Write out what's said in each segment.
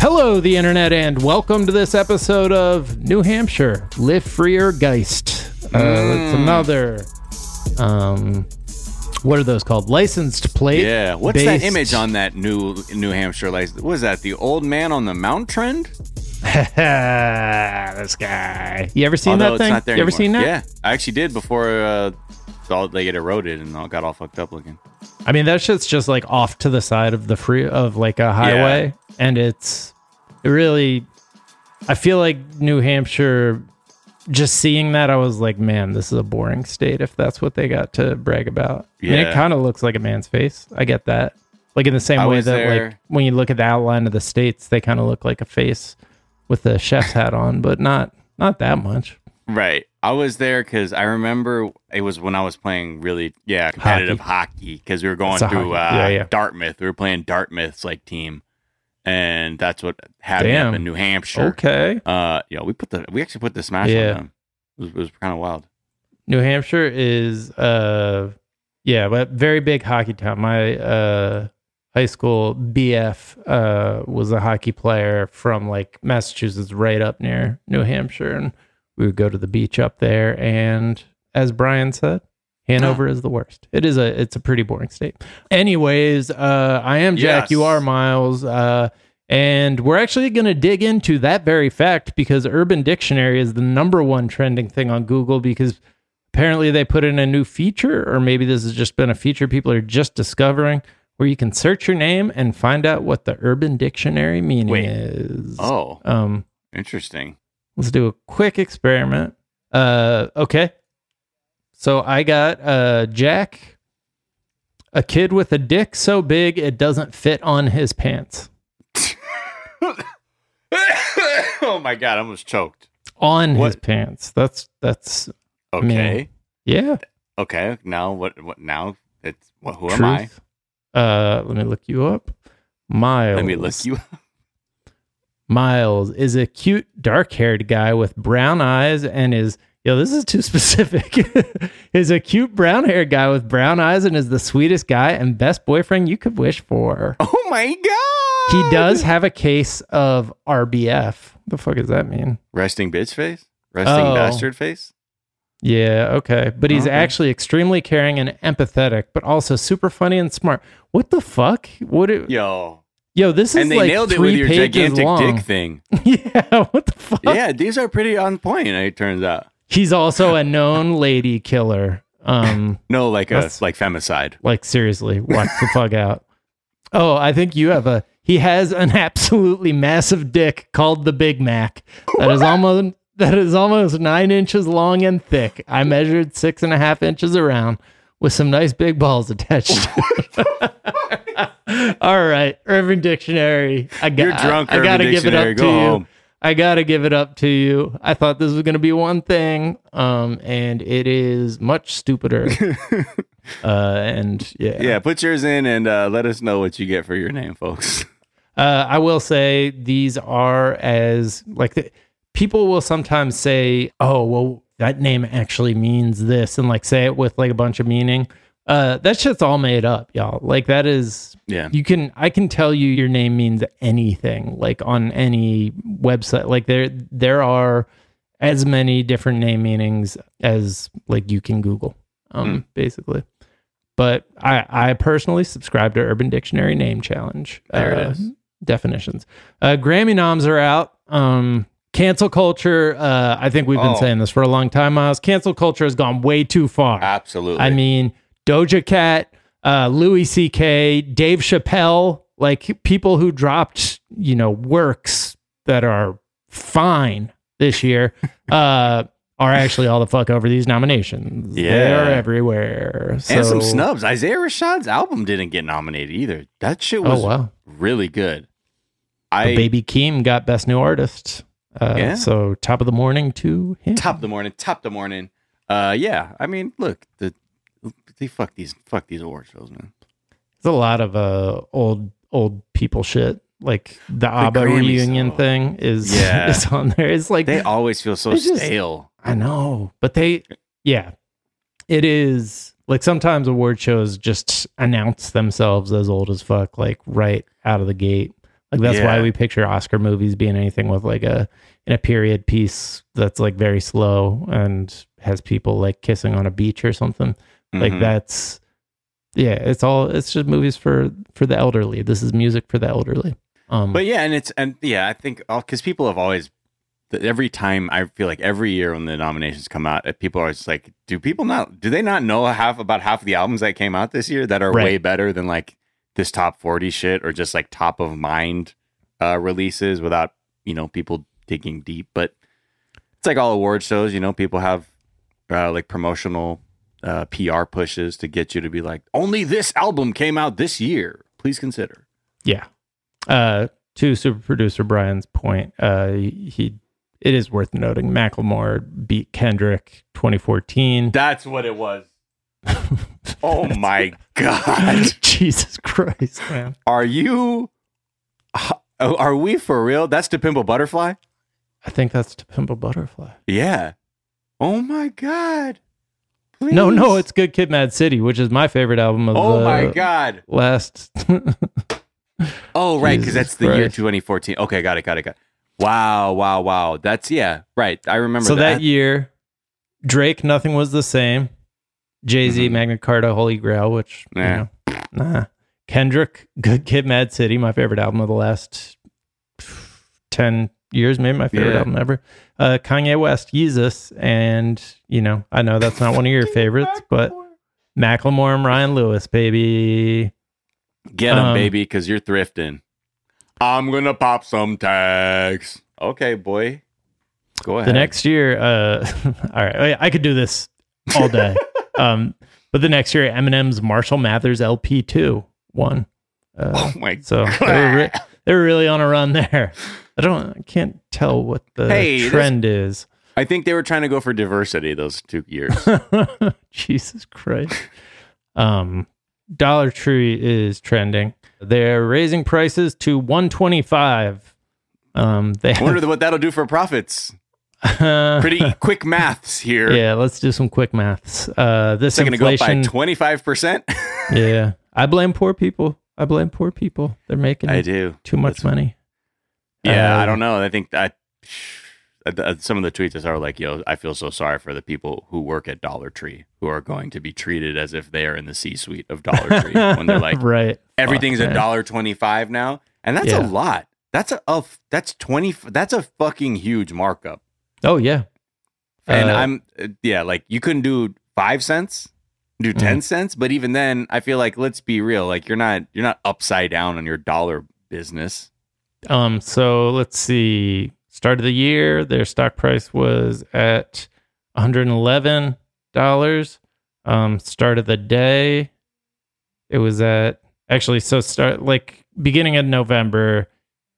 Hello, the internet, and welcome to this episode of New Hampshire Live Free or Geist. Uh, It's another, um, what are those called? Licensed plate. Yeah. What's that based- image on that new New Hampshire license? What is that? The old man on the mount trend? this guy. You ever seen Although that thing? it's not there you ever anymore. seen that? Yeah, I actually did before uh, all they get eroded and all got all fucked up looking. I mean, that shit's just like off to the side of the free of like a highway, and it's it really. I feel like New Hampshire. Just seeing that, I was like, man, this is a boring state. If that's what they got to brag about, I mean, it kind of looks like a man's face. I get that. Like in the same I way that, there- like when you look at the outline of the states, they kind of look like a face with the chef's hat on, but not not that much. Right. I was there because I remember it was when I was playing really, yeah, competitive hockey because we were going through uh, Yeah, yeah. Dartmouth. We were playing Dartmouth's like team, and that's what had me Damn. up in New Hampshire. Okay, Uh, know, we put the we actually put the smash Yeah. on them. It was, it was kind of wild. New Hampshire is uh yeah, but very big hockey town. My uh high school BF uh was a hockey player from like Massachusetts right up near New Hampshire and we would go to the beach up there and as Brian said, Hanover is the worst. It is a it's a pretty boring state. Anyways, uh I am Jack, Yes. you are Miles. Uh and we're actually going to dig into that very fact because Urban Dictionary is the number one trending thing on Google because apparently they put in a new feature, or maybe this has just been a feature people are just discovering where you can search your name and find out what the Urban Dictionary meaning Wait. is. Oh, Um, interesting. Let's do a quick experiment. Uh, okay. So I got uh, Jack, a kid with a dick so big it doesn't fit on his pants. oh my god, I almost choked. On his pants. That's that's Okay. Man. yeah. Okay. Now what? What now? It's what? Who am I? Uh, let me look you up. Miles. Let me look you. Miles is a cute, dark-haired guy with brown eyes and is yo. This is too specific. is a cute brown-haired guy with brown eyes and is the sweetest guy and best boyfriend you could wish for. Oh my god. He does have a case of RBF. What the fuck does that mean? Resting bitch face. Resting Oh. bastard face. Yeah, okay. But he's Okay. actually extremely caring and empathetic, but also super funny and smart. What the fuck? What? It, Yo. Yo, this is And they like nailed it three with your gigantic long. dick thing. yeah, what the fuck? yeah, these are pretty on point. It turns out. He's also a known lady killer. Um, No, like a like femicide. like seriously, watch the fuck out. Oh, I think you have a. He has an absolutely massive dick called the Big Mac. That is almost that is almost nine inches long and thick. I measured six and a half inches around with some nice big balls attached. All right, Urban Dictionary. I got. You're drunk. I, I gotta Urban give it Dictionary. up to Go you. home. I gotta give it up to you. I thought this was gonna be one thing, um, and it is much stupider. uh, and yeah, Yeah, put yours in and uh, let us know what you get for your name, folks. Uh, I will say these are as like the, people will sometimes say, "Oh, well, that name actually means this," and like say it with like a bunch of meaning. Uh, that shit's all made up, y'all. Like that is Yeah. you can I can tell you your name means anything like on any website. Like there there are as many different name meanings as like you can Google, um, basically. But I I personally subscribe to Urban Dictionary Name Challenge. There uh, is. Definitions. Uh, Grammy noms are out. Um, cancel culture. Uh, I think we've been Oh. saying this for a long time, Miles. Cancel culture has gone way too far. Absolutely. I mean, Doja Cat, uh, Louis C.K., Dave Chappelle, like people who dropped, you know, works that are fine this year, uh, are actually all the fuck over these nominations. yeah They are everywhere. So, and some snubs. Isaiah Rashad's album didn't get nominated either. That shit Oh was wow! really good. But I Baby Keem got Best New Artist. Uh, Yeah. So top of the morning to him. top of the morning, top of the morning. Uh, yeah. I mean, look, the they fuck these fuck these award shows, man. There's a lot of uh old old people shit. Like the ABBA Grammys, reunion though. thing is Yeah. is on there. It's like They always feel so They just- stale. I know, but they, yeah, it is like sometimes award shows just announce themselves as old as fuck, like right out of the gate. Like that's why we picture Oscar movies being anything with like a in a period piece that's like very slow and has people like kissing on a beach or something. Like Mhm. that's yeah, it's all it's just movies for for the elderly. This is music for the elderly. Um But yeah, and it's and yeah, I think because people have always every time I feel like every year when the nominations come out, uh, people are just like, do people not do they not know half about half of the albums that came out this year that are Right. way better than like this top forty shit or just like top of mind uh, releases without you know people digging deep. But it's like all award shows, you know, people have uh, like promotional uh, PR pushes to get you to be like, only this album came out this year. Please consider. Yeah. Uh, to super producer Brian's point, uh, he it is worth noting Macklemore beat Kendrick 2014. That's what it was. Oh my god. Jesus Christ, man! Are you are we for real? That's To Pimp a Butterfly? I think that's To Pimp a Butterfly. Yeah. Oh my god. Please. No, no, it's Good Kid, Mad City, which is my favorite album of Oh the my god. last. Oh right, because that's the year 2014. Okay, got it, got it, got it. Wow, wow, wow. That's yeah, right. I remember so that that. year, Drake, Nothing Was the Same. Jay Z, Mhm. Magna Carta, Holy Grail, which Yeah. you know, nah. Kendrick, Good Kid, Mad City, my favorite album of the last ten years, maybe my favorite Yeah. album ever. Uh, Kanye West, Yeezus, and you know, I know that's not one of your favorites, but Macklemore and Ryan Lewis, baby. Get them, um, baby, because you're thrifting. I'm gonna pop some tags. Okay, boy. Go ahead. The next year, uh, all right, I- I could do this all day. um, but the next year, Eminem's Marshall Mathers LP two won. Uh, Oh my so they were, re- they were really on a run there. I don't, I can't tell what the Hey, trend is. I think they were trying to go for diversity those two years. Jesus Christ. Um, Dollar Tree is trending. They're raising prices to 125. Um, they I wonder what that'll do for profits. Pretty quick maths here. yeah, let's do some quick maths. Uh, this It's going to go up by twenty five percent. yeah, I blame poor people. I blame poor people. They're making I do. too much That's- money. Yeah, I Uh, don't know. I think that uh, some of the tweets are like, "Yo, I feel so sorry for the people who work at Dollar Tree who are going to be treated as if they are in the C suite of Dollar Tree when they're like, right. everything's a dollar twenty five now, and that's Yeah. a lot. That's a, a that's twenty. That's a fucking huge markup. Oh yeah. And Uh, I'm uh, yeah, like you couldn't do five cents, do 10 Mm. cents, but even then, I feel like let's be real, like you're not you're not upside down on your dollar business. Um, so let's see. Start of the year, their stock price was at $111. Um, start of the day, it was at actually so start like beginning of November,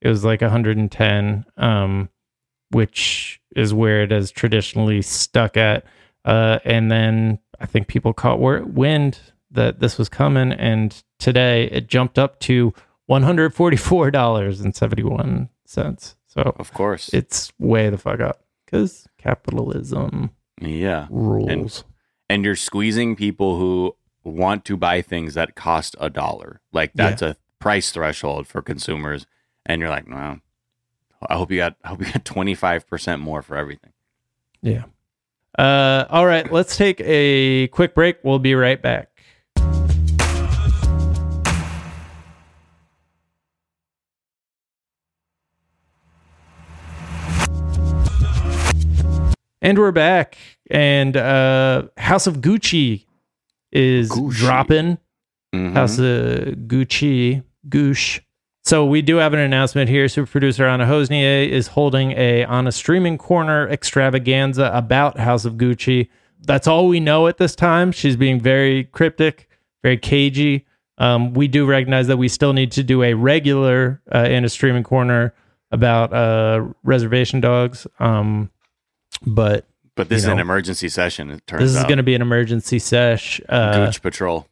it was like 110, um, which is where it has traditionally stuck at. Uh, and then I think people caught wind that this was coming, and today it jumped up to one hundred forty-four dollars and seventy-one cents. So Of course, it's way the fuck up because capitalism yeah. rules. and you're squeezing people who want to buy things that cost a dollar. Like that's a price threshold for consumers, and you're like, well, I hope you got, I hope you got twenty five percent more for everything. yeah. Uh, all right, let's take a quick break. We'll be right back. And we're back. And uh House of Gucci is Gucci. dropping. Mhm. House of Gucci, Goosh. So we do have an announcement here. Super producer Anna Hosnieh is holding a on a streaming corner extravaganza about House of Gucci. That's all we know at this time. She's being very cryptic, very cagey. Um, we do recognize that we still need to do a regular uh, in a streaming corner about uh, reservation dogs. Um, but But this you is an emergency session. It turns this is going to be an emergency sesh. Uh, Gooch Patrol.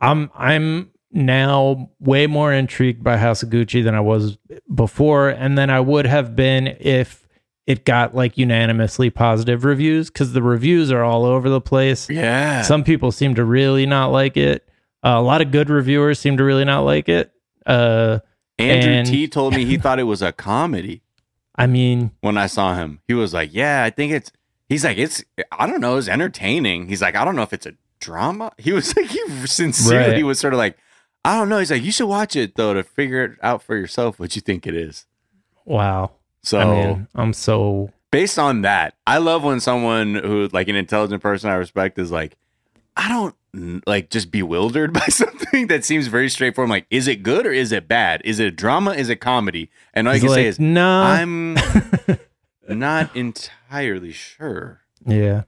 I'm I'm now way more intrigued by House of Gucci than I was before, and then I would have been if it got like unanimously positive reviews because the reviews are all over the place. Yeah. Some people seem to really not like it. Uh, a lot of good reviewers seem to really not like it. Uh, Andrew And- T told me he thought it was a comedy I mean, when I saw him. He was like, "Yeah, I think it's." He's like, "It's. I don't know. It's entertaining." He's like, "I don't know if it's a drama." He was like, he sincerely Right. was sort of like, "I don't know." He's like, "You should watch it though to figure it out for yourself what you think it is." wow. So I mean, I'm so based on that, I love when someone who like an intelligent person I respect is like, I don't like just bewildered by something that seems very straightforward. I'm like, is it good or is it bad? Is it a drama? Is it comedy? And all you he's can say like, is, no. I'm not entirely sure. Yeah.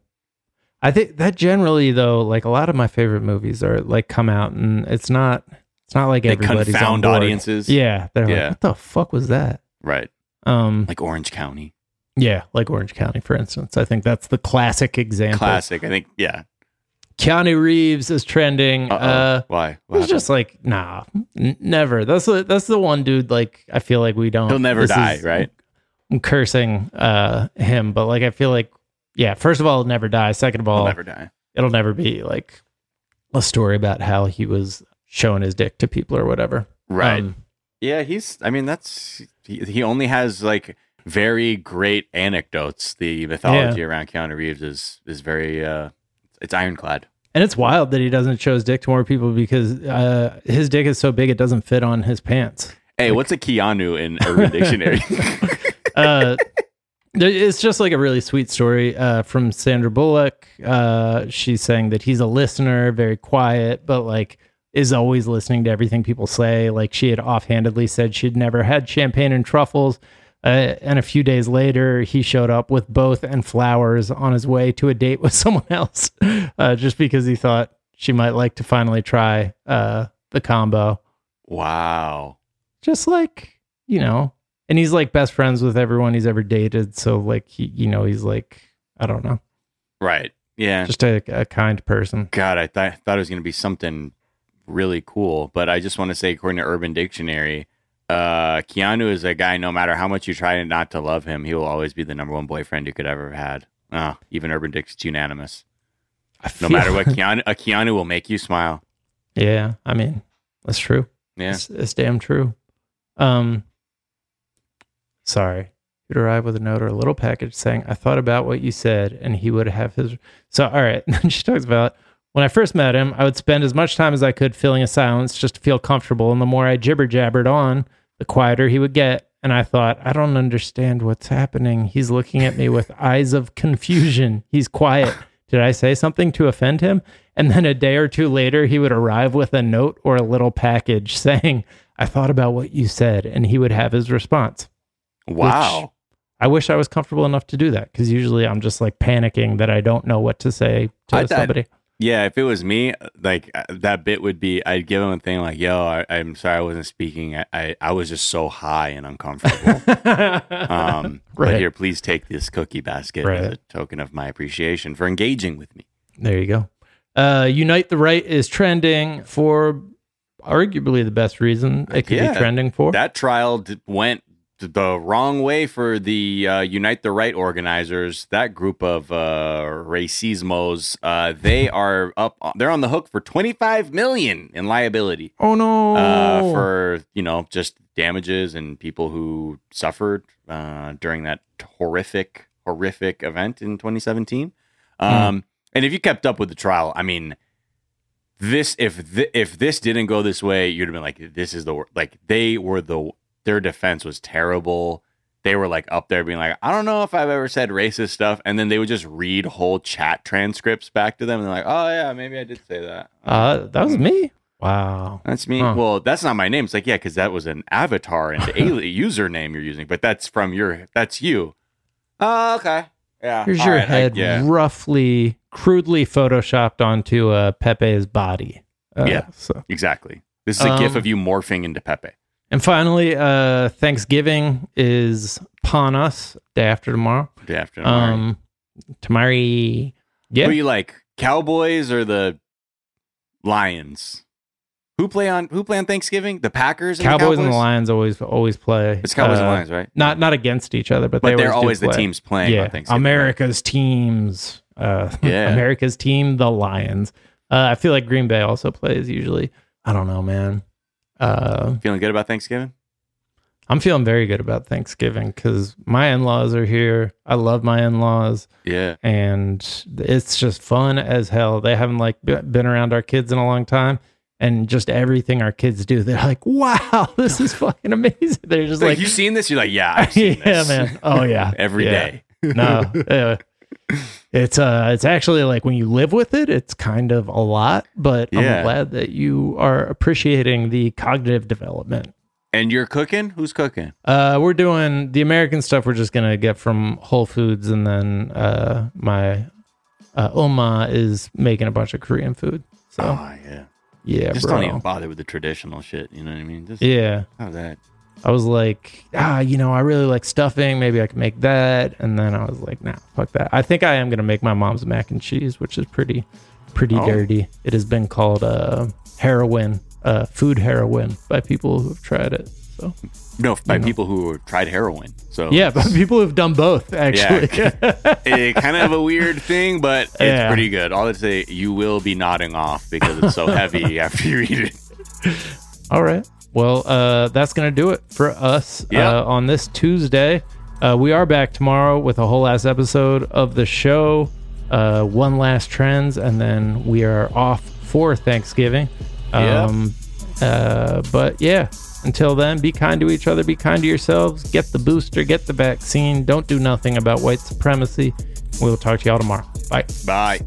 I think that generally though, like a lot of my favorite movies are like come out and it's not it's not like They everybody's on board. audiences. Yeah. They're Yeah. like, what the fuck was that? Right. Um Like Orange County. yeah, like Orange County, for instance. I think that's the classic example. Classic. I think, yeah. Keanu Reeves is trending. Uh-oh. Uh Why? What it's just like, nah, n- never. That's the that's the one dude. Like, I feel like we don't. He'll never die, is- right? I'm cursing uh him, but like, I feel like, yeah. First of all, he'll never die. Second of all, He'll never die. it'll never be like a story about how he was showing his dick to people or whatever. Right. Um, Yeah, he's. I mean, that's he, he only has like very great anecdotes. The mythology around Keanu Reeves is is very. uh It's ironclad. and it's wild that he doesn't show his dick to more people because uh, his dick is so big it doesn't fit on his pants. Hey, what's a Keanu in Urban Dictionary? Uh, it's just like a really sweet story uh, from Sandra Bullock. Uh, she's saying that he's a listener, very quiet, but like is always listening to everything people say. Like she had offhandedly said she'd never had champagne and truffles. Uh, and a few days later, he showed up with both and flowers on his way to a date with someone else, uh, just because he thought she might like to finally try uh, the combo. wow. Just like, you know, and he's like best friends with everyone he's ever dated. So, like, he, you know, he's like, I don't know, Right. Yeah. just a, a kind person. God, I th- thought it was going to be something really cool, but I just want to say, according to Urban Dictionary, uh, Keanu is a guy. No matter how much you try not to love him, he will always be the number one boyfriend you could ever have had. Uh, even Urban Dic's unanimous. No matter what, Keanu, a Keanu will make you smile. Yeah. I mean, that's true. Yeah. It's, it's damn true. Um, sorry. He'd arrive with a note or a little package saying, I thought about what you said, and he would have his. So, all right. Then she talks about when I first met him, I would spend as much time as I could filling a silence just to feel comfortable. And the more I jibber jabbered on, the quieter he would get. And I thought, I don't understand what's happening. He's looking at me with eyes of confusion. He's quiet. Did I say something to offend him? And then a day or two later, he would arrive with a note or a little package saying, I thought about what you said. And he would have his response. Wow. I wish I was comfortable enough to do that because usually I'm just like panicking that I don't know what to say to I thought- somebody. Yeah, if it was me, like uh, that bit would be, I'd give him a thing like, "Yo, I, I'm sorry I wasn't speaking. I, I, I was just so high and uncomfortable. um, But Right. here, please take this cookie basket as a token of my appreciation for engaging with me." There you go. Uh, Unite the Right is trending for arguably the best reason it could Yeah. be trending for. That trial d- went the wrong way for the uh, Unite the Right organizers. That group of uh, racismos, uh, they are up. They're on the hook for 25 million in liability. oh no! uh, for you know just damages and people who suffered uh, during that horrific horrific event in 2017 um, and if you kept up with the trial i mean this if th- if this didn't go this way you'd have been like this is the wor-. like they were the their defense was terrible they were like up there being like i don't know if i've ever said racist stuff and then they would just read whole chat transcripts back to them and they're like oh yeah maybe i did say that uh, that was me. Wow. that's me. Huh. Well, that's not my name. It's like, yeah, because that was an avatar and ali- username you're using, but that's from your, that's you. Oh, okay. Yeah. Here's All your right, I- head yeah. roughly, crudely photoshopped onto uh, Pepe's body. Uh, Yeah. So, Exactly. This is a gif Um, of you morphing into Pepe. And finally, uh, Thanksgiving is upon us. Day after tomorrow. Day after tomorrow. Um, tomorrow. Yeah. Who you like, Cowboys or the Lions? Who play on Who play on Thanksgiving? The Packers. And Cowboys, the and the Lions always always play. It's Cowboys and uh, Lions, right? Not not against each other, but, but they they're always, always the play. teams playing Yeah, on Thanksgiving. America's teams. Uh, Yeah. America's team, the Lions. Uh, I feel like Green Bay also plays usually. I don't know, man. Uh, Feeling good about Thanksgiving? I'm feeling very good about Thanksgiving because my in laws are here. I love my in laws, Yeah. and it's just fun as hell. They haven't like been around our kids in a long time, and just everything our kids do, they're like, "Wow, this is fucking amazing." They're just Like, like, you seen this? You're like, yeah, "Yeah, this. man. Oh yeah, Every Yeah. day. no, uh, it's uh, it's actually like when you live with it, it's kind of a lot. But Yeah. I'm glad that you are appreciating the cognitive development. And you're cooking? Who's cooking? Uh, we're doing the American stuff. We're just gonna get from Whole Foods, and then uh, my uh, Oma is making a bunch of Korean food. So Oh, yeah. yeah, Just bro. don't even bother with the traditional shit. You know what I mean? Just yeah, how's that? I was like, ah, you know, I really like stuffing. Maybe I can make that. And then I was like, nah, fuck that. I think I am gonna make my mom's mac and cheese, which is pretty, pretty Oh. dirty. It has been called uh, heroin, uh, food heroin by people who've tried it. So No, by know. people who have tried heroin. So yeah, but people who've done both actually. it, kind of a weird thing, but it's Yeah. pretty good. All I'd say, you will be nodding off because it's so heavy after you eat it. All right. Well, uh, that's going to do it for us Yeah. uh, on this Tuesday. Uh, we are back tomorrow with a whole ass episode of the show, uh, one last trends, and then we are off for Thanksgiving. Yeah. Um, uh, but yeah, until then, be kind to each other, be kind to yourselves, get the booster, get the vaccine, don't do nothing about white supremacy. We'll talk to y'all tomorrow. Bye. Bye.